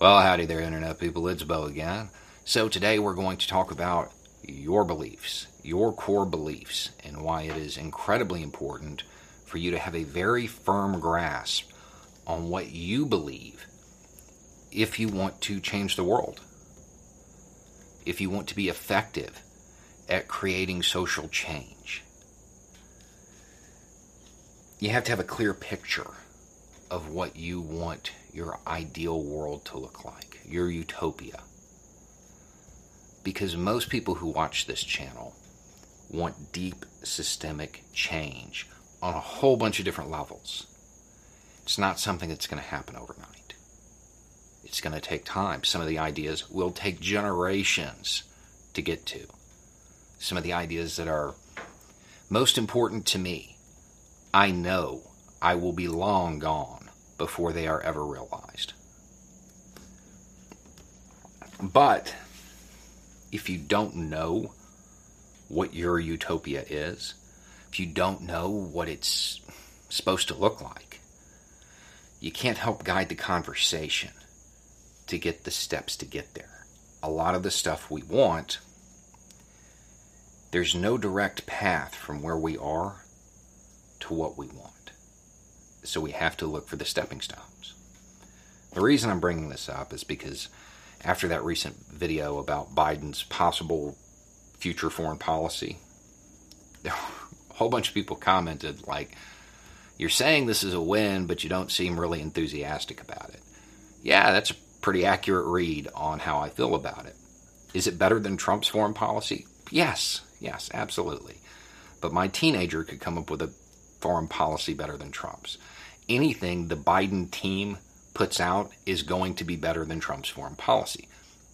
Well, howdy there, Internet people. It's Beau again. So, today we're going to talk about your beliefs, your core beliefs, and why it is incredibly important for you to have a very firm grasp on what you believe if you want to change the world, if you want to be effective at creating social change. You have to have a clear picture of what you want your ideal world to look like, your utopia. Because most people who watch this channel want deep systemic change on a whole bunch of different levels. It's not something that's going to happen overnight. It's going to take time. Some of the ideas will take generations to get to. Some of the ideas that are most important to me, I know I will be long gone before they are ever realized. But if you don't know what your utopia is, if you don't know what it's supposed to look like, you can't help guide the conversation to get the steps to get there. A lot of the stuff we want, there's no direct path from where we are to what we want so we have to look for the stepping stones. The reason I'm bringing this up is because after that recent video about Biden's possible future foreign policy, a whole bunch of people commented like, "You're saying this is a win, but you don't seem really enthusiastic about it." Yeah, that's a pretty accurate read on how I feel about it. Is it better than Trump's foreign policy? Yes, yes, absolutely. But my teenager could come up with a foreign policy better than Trump's anything the Biden team puts out is going to be better than Trump's foreign policy.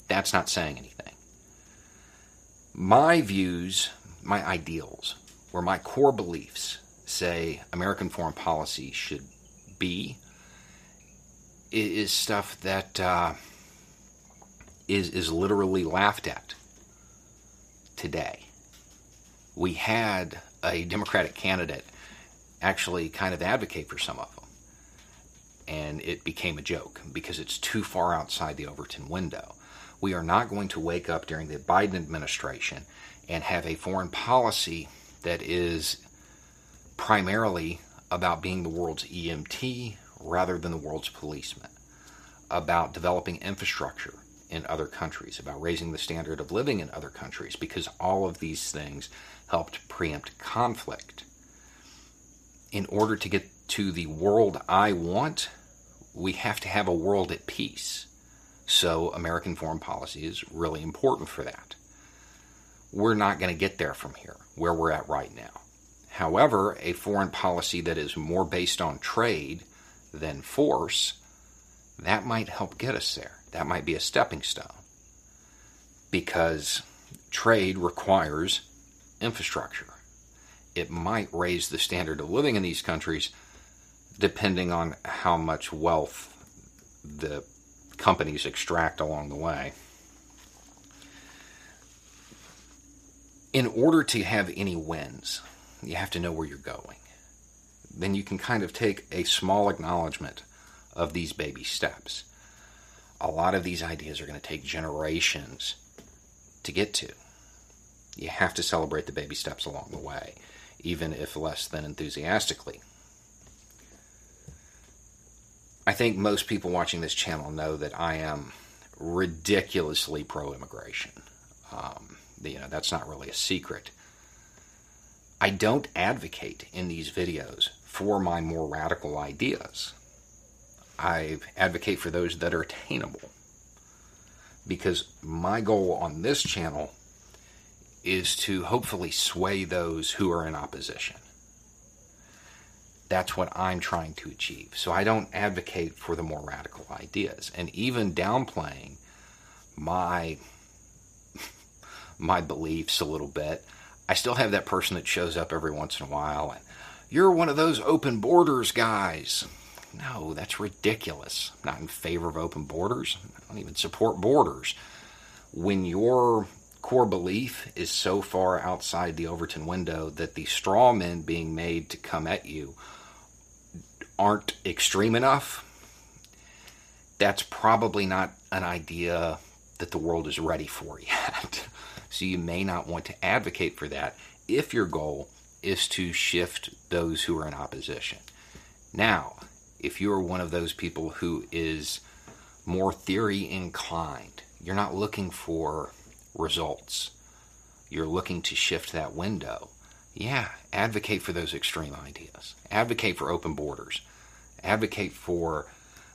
That's not saying anything. My views, my ideals, where my core beliefs say American foreign policy should be, is stuff that uh, is is literally laughed at today. We had a Democratic candidate actually kind of advocate for some of them and it became a joke because it's too far outside the Overton window. We are not going to wake up during the Biden administration and have a foreign policy that is primarily about being the world's EMT rather than the world's policeman, about developing infrastructure in other countries, about raising the standard of living in other countries, because all of these things helped preempt conflict. In order to get to the world I want, we have to have a world at peace. So, American foreign policy is really important for that. We're not going to get there from here, where we're at right now. However, a foreign policy that is more based on trade than force, that might help get us there. That might be a stepping stone. Because trade requires infrastructure. It might raise the standard of living in these countries depending on how much wealth the companies extract along the way. In order to have any wins, you have to know where you're going. Then you can kind of take a small acknowledgement of these baby steps. A lot of these ideas are going to take generations to get to. You have to celebrate the baby steps along the way, even if less than enthusiastically. I think most people watching this channel know that I am ridiculously pro immigration. Um, you know, that's not really a secret. I don't advocate in these videos for my more radical ideas. I advocate for those that are attainable. Because my goal on this channel is to hopefully sway those who are in opposition. That's what I'm trying to achieve. So I don't advocate for the more radical ideas. And even downplaying my my beliefs a little bit, I still have that person that shows up every once in a while and you're one of those open borders guys. No, that's ridiculous. I'm not in favor of open borders. I don't even support borders. When your core belief is so far outside the Overton window that the straw men being made to come at you aren't extreme enough, that's probably not an idea that the world is ready for yet. so you may not want to advocate for that if your goal is to shift those who are in opposition. Now, if you're one of those people who is more theory inclined, you're not looking for results, you're looking to shift that window. Yeah, advocate for those extreme ideas. Advocate for open borders. Advocate for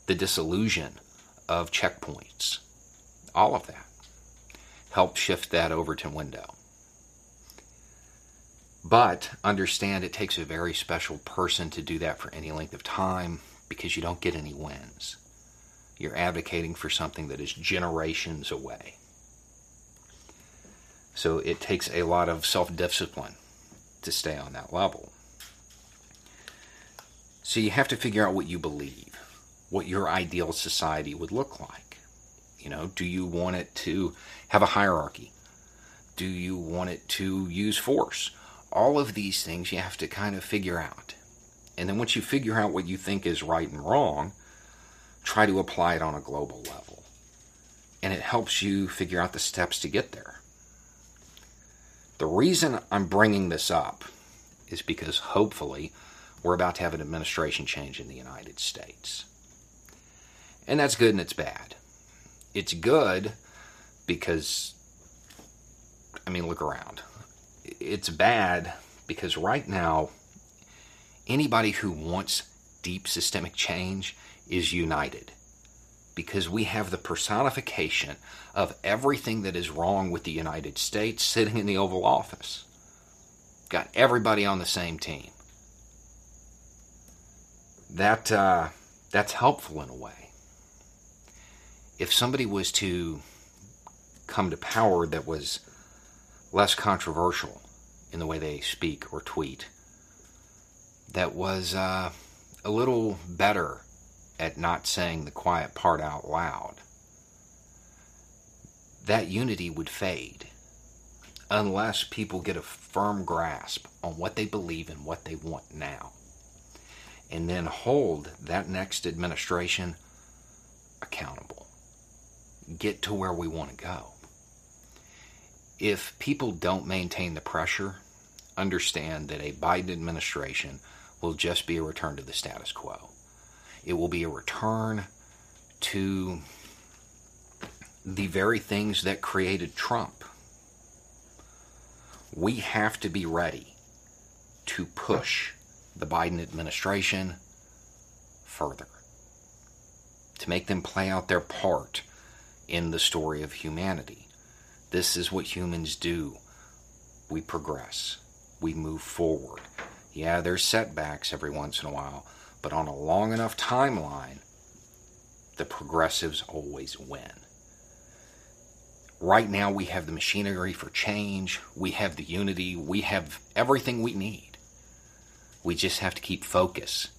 the disillusion of checkpoints. All of that. Help shift that Overton window. But understand it takes a very special person to do that for any length of time because you don't get any wins. You're advocating for something that is generations away. So it takes a lot of self discipline to stay on that level. So you have to figure out what you believe, what your ideal society would look like. You know, do you want it to have a hierarchy? Do you want it to use force? all of these things you have to kind of figure out. And then once you figure out what you think is right and wrong, try to apply it on a global level. And it helps you figure out the steps to get there. The reason I'm bringing this up is because hopefully we're about to have an administration change in the United States. And that's good and it's bad. It's good because, I mean, look around it's bad because right now, anybody who wants deep systemic change is united because we have the personification of everything that is wrong with the United States sitting in the Oval Office. Got everybody on the same team. That uh, that's helpful in a way. If somebody was to come to power that was less controversial in the way they speak or tweet, that was uh, a little better at not saying the quiet part out loud, that unity would fade unless people get a firm grasp on what they believe and what they want now. And then hold that next administration accountable. Get to where we want to go if people don't maintain the pressure, understand that a Biden administration will just be a return to the status quo. It will be a return to the very things that created Trump. We have to be ready to push the Biden administration further, to make them play out their part in the story of humanity. This is what humans do. We progress, we move forward. Yeah, there's setbacks every once in a while, but on a long enough timeline, the progressives always win. Right now, we have the machinery for change, we have the unity, we have everything we need. We just have to keep focus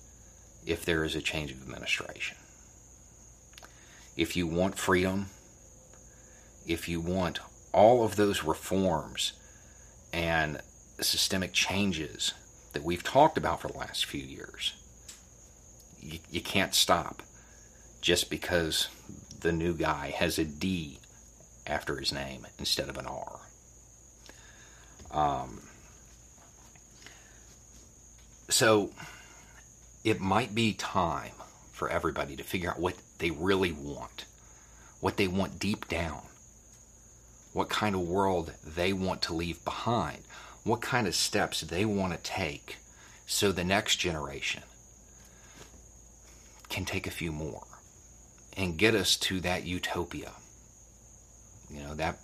if there is a change of administration. If you want freedom, if you want all of those reforms and systemic changes that we've talked about for the last few years, you, you can't stop just because the new guy has a D after his name instead of an R. Um, so it might be time for everybody to figure out what they really want, what they want deep down what kind of world they want to leave behind, what kind of steps they want to take so the next generation can take a few more and get us to that utopia. You know, that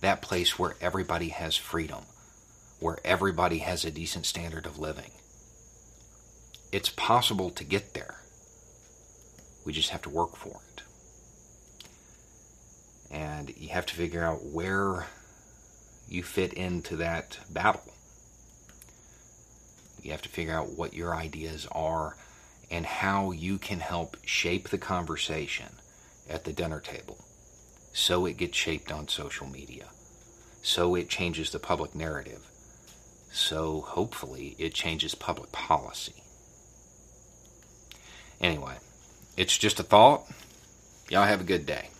that place where everybody has freedom, where everybody has a decent standard of living. it's possible to get there. We just have to work for it. And you have to figure out where you fit into that battle. You have to figure out what your ideas are and how you can help shape the conversation at the dinner table so it gets shaped on social media, so it changes the public narrative, so hopefully it changes public policy. Anyway, it's just a thought. Y'all have a good day.